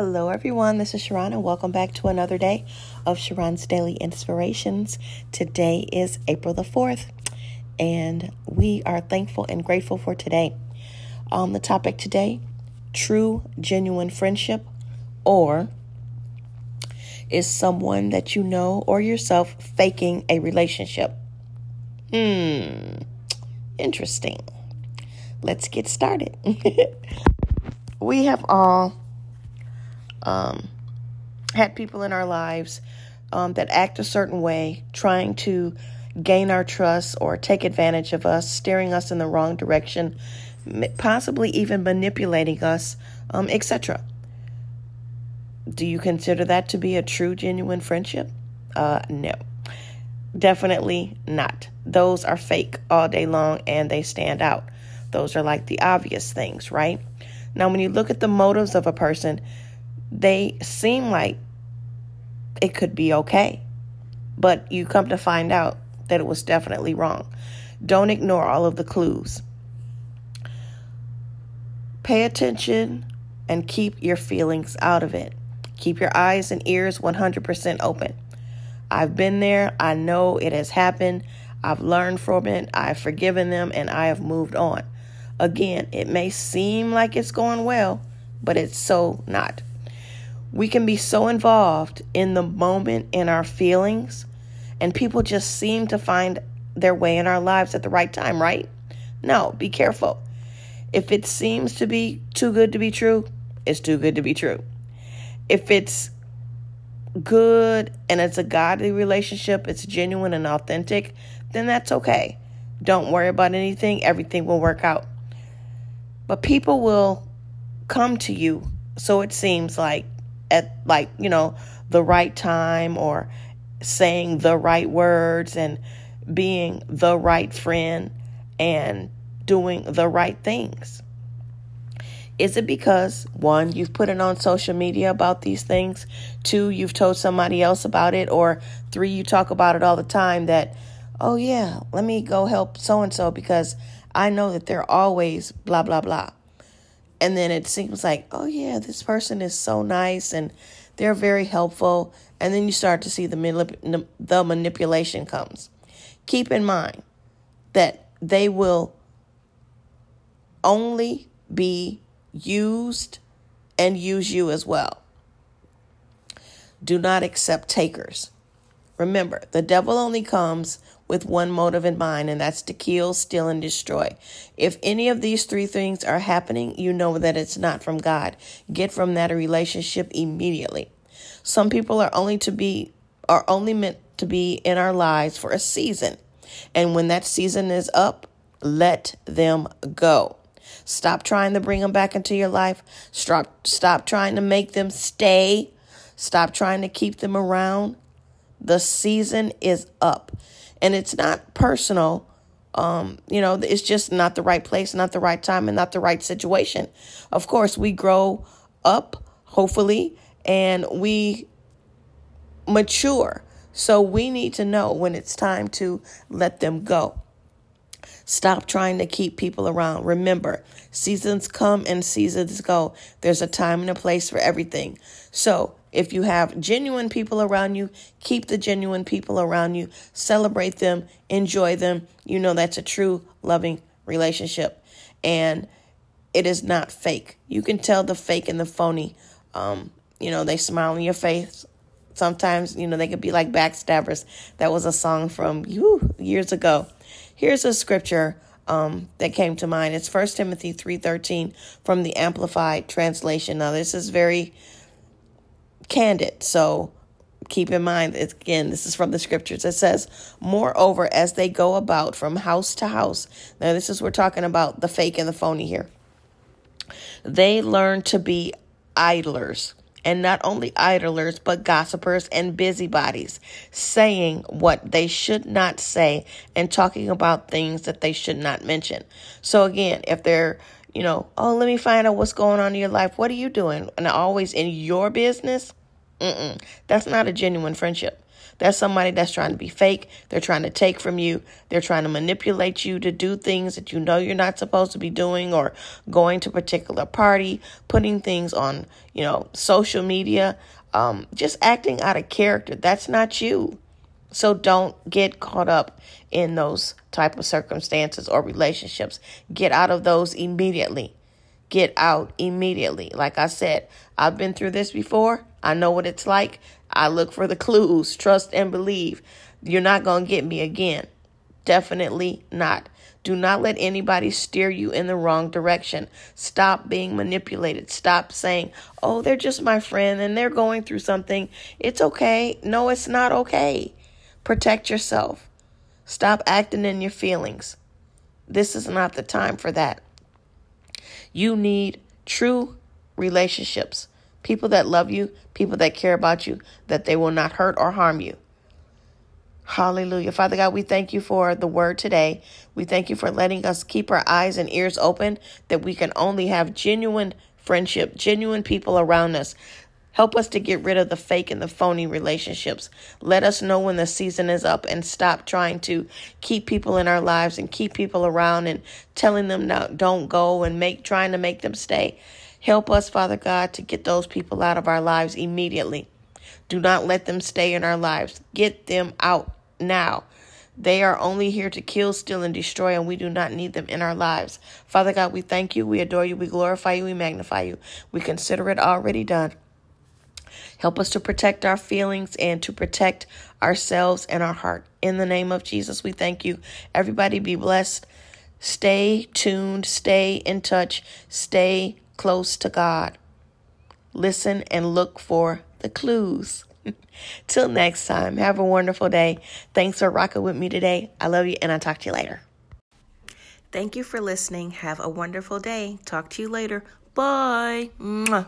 Hello, everyone. This is Sharon, and welcome back to another day of Sharon's Daily Inspirations. Today is April the 4th, and we are thankful and grateful for today. On the topic today true, genuine friendship, or is someone that you know or yourself faking a relationship? Hmm, interesting. Let's get started. we have all um, had people in our lives um, that act a certain way, trying to gain our trust or take advantage of us, steering us in the wrong direction, possibly even manipulating us, um, etc. Do you consider that to be a true, genuine friendship? Uh, no, definitely not. Those are fake all day long and they stand out. Those are like the obvious things, right? Now, when you look at the motives of a person, they seem like it could be okay. But you come to find out that it was definitely wrong. Don't ignore all of the clues. Pay attention and keep your feelings out of it. Keep your eyes and ears 100% open. I've been there. I know it has happened. I've learned from it. I've forgiven them and I have moved on. Again, it may seem like it's going well, but it's so not. We can be so involved in the moment in our feelings, and people just seem to find their way in our lives at the right time, right? No, be careful. If it seems to be too good to be true, it's too good to be true. If it's good and it's a godly relationship, it's genuine and authentic, then that's okay. Don't worry about anything, everything will work out. But people will come to you, so it seems like, at like, you know, the right time or saying the right words and being the right friend and doing the right things. Is it because one, you've put it on social media about these things, two, you've told somebody else about it, or three, you talk about it all the time that, oh yeah, let me go help so and so because I know that they're always blah, blah, blah. And then it seems like, oh, yeah, this person is so nice and they're very helpful. And then you start to see the, manip- the manipulation comes. Keep in mind that they will only be used and use you as well. Do not accept takers. Remember, the devil only comes with one motive in mind, and that's to kill, steal, and destroy. If any of these three things are happening, you know that it's not from God. Get from that relationship immediately. Some people are only to be are only meant to be in our lives for a season. And when that season is up, let them go. Stop trying to bring them back into your life. Stop stop trying to make them stay. Stop trying to keep them around. The season is up and it's not personal. Um, you know, it's just not the right place, not the right time, and not the right situation. Of course, we grow up, hopefully, and we mature. So we need to know when it's time to let them go. Stop trying to keep people around. Remember, seasons come and seasons go. There's a time and a place for everything. So if you have genuine people around you, keep the genuine people around you, celebrate them, enjoy them. You know that's a true loving relationship. And it is not fake. You can tell the fake and the phony. Um, you know, they smile in your face. Sometimes, you know, they could be like backstabbers. That was a song from you years ago. Here's a scripture um, that came to mind. It's First Timothy 3.13 from the Amplified Translation. Now, this is very candid. So keep in mind, again, this is from the scriptures. It says, Moreover, as they go about from house to house, now this is, we're talking about the fake and the phony here, they learn to be idlers. And not only idlers, but gossipers and busybodies, saying what they should not say and talking about things that they should not mention. So, again, if they're you know, oh, let me find out what's going on in your life. What are you doing? And always in your business. Mm-mm. That's not a genuine friendship. That's somebody that's trying to be fake. They're trying to take from you. They're trying to manipulate you to do things that you know you're not supposed to be doing or going to a particular party, putting things on, you know, social media, um, just acting out of character. That's not you. So don't get caught up in those type of circumstances or relationships. Get out of those immediately. Get out immediately. Like I said, I've been through this before. I know what it's like. I look for the clues, trust and believe. You're not going to get me again. Definitely not. Do not let anybody steer you in the wrong direction. Stop being manipulated. Stop saying, oh, they're just my friend and they're going through something. It's okay. No, it's not okay. Protect yourself. Stop acting in your feelings. This is not the time for that. You need true relationships. People that love you, people that care about you, that they will not hurt or harm you. Hallelujah. Father God, we thank you for the word today. We thank you for letting us keep our eyes and ears open that we can only have genuine friendship, genuine people around us. Help us to get rid of the fake and the phony relationships. Let us know when the season is up and stop trying to keep people in our lives and keep people around and telling them no, don't go and make trying to make them stay. Help us, Father God, to get those people out of our lives immediately. Do not let them stay in our lives. Get them out now. They are only here to kill, steal, and destroy, and we do not need them in our lives. Father God, we thank you, we adore you, we glorify you, we magnify you. We consider it already done. Help us to protect our feelings and to protect ourselves and our heart. In the name of Jesus, we thank you. Everybody be blessed. Stay tuned, stay in touch, stay close to God. Listen and look for the clues. Till next time, have a wonderful day. Thanks for rocking with me today. I love you, and I'll talk to you later. Thank you for listening. Have a wonderful day. Talk to you later. Bye. Mwah.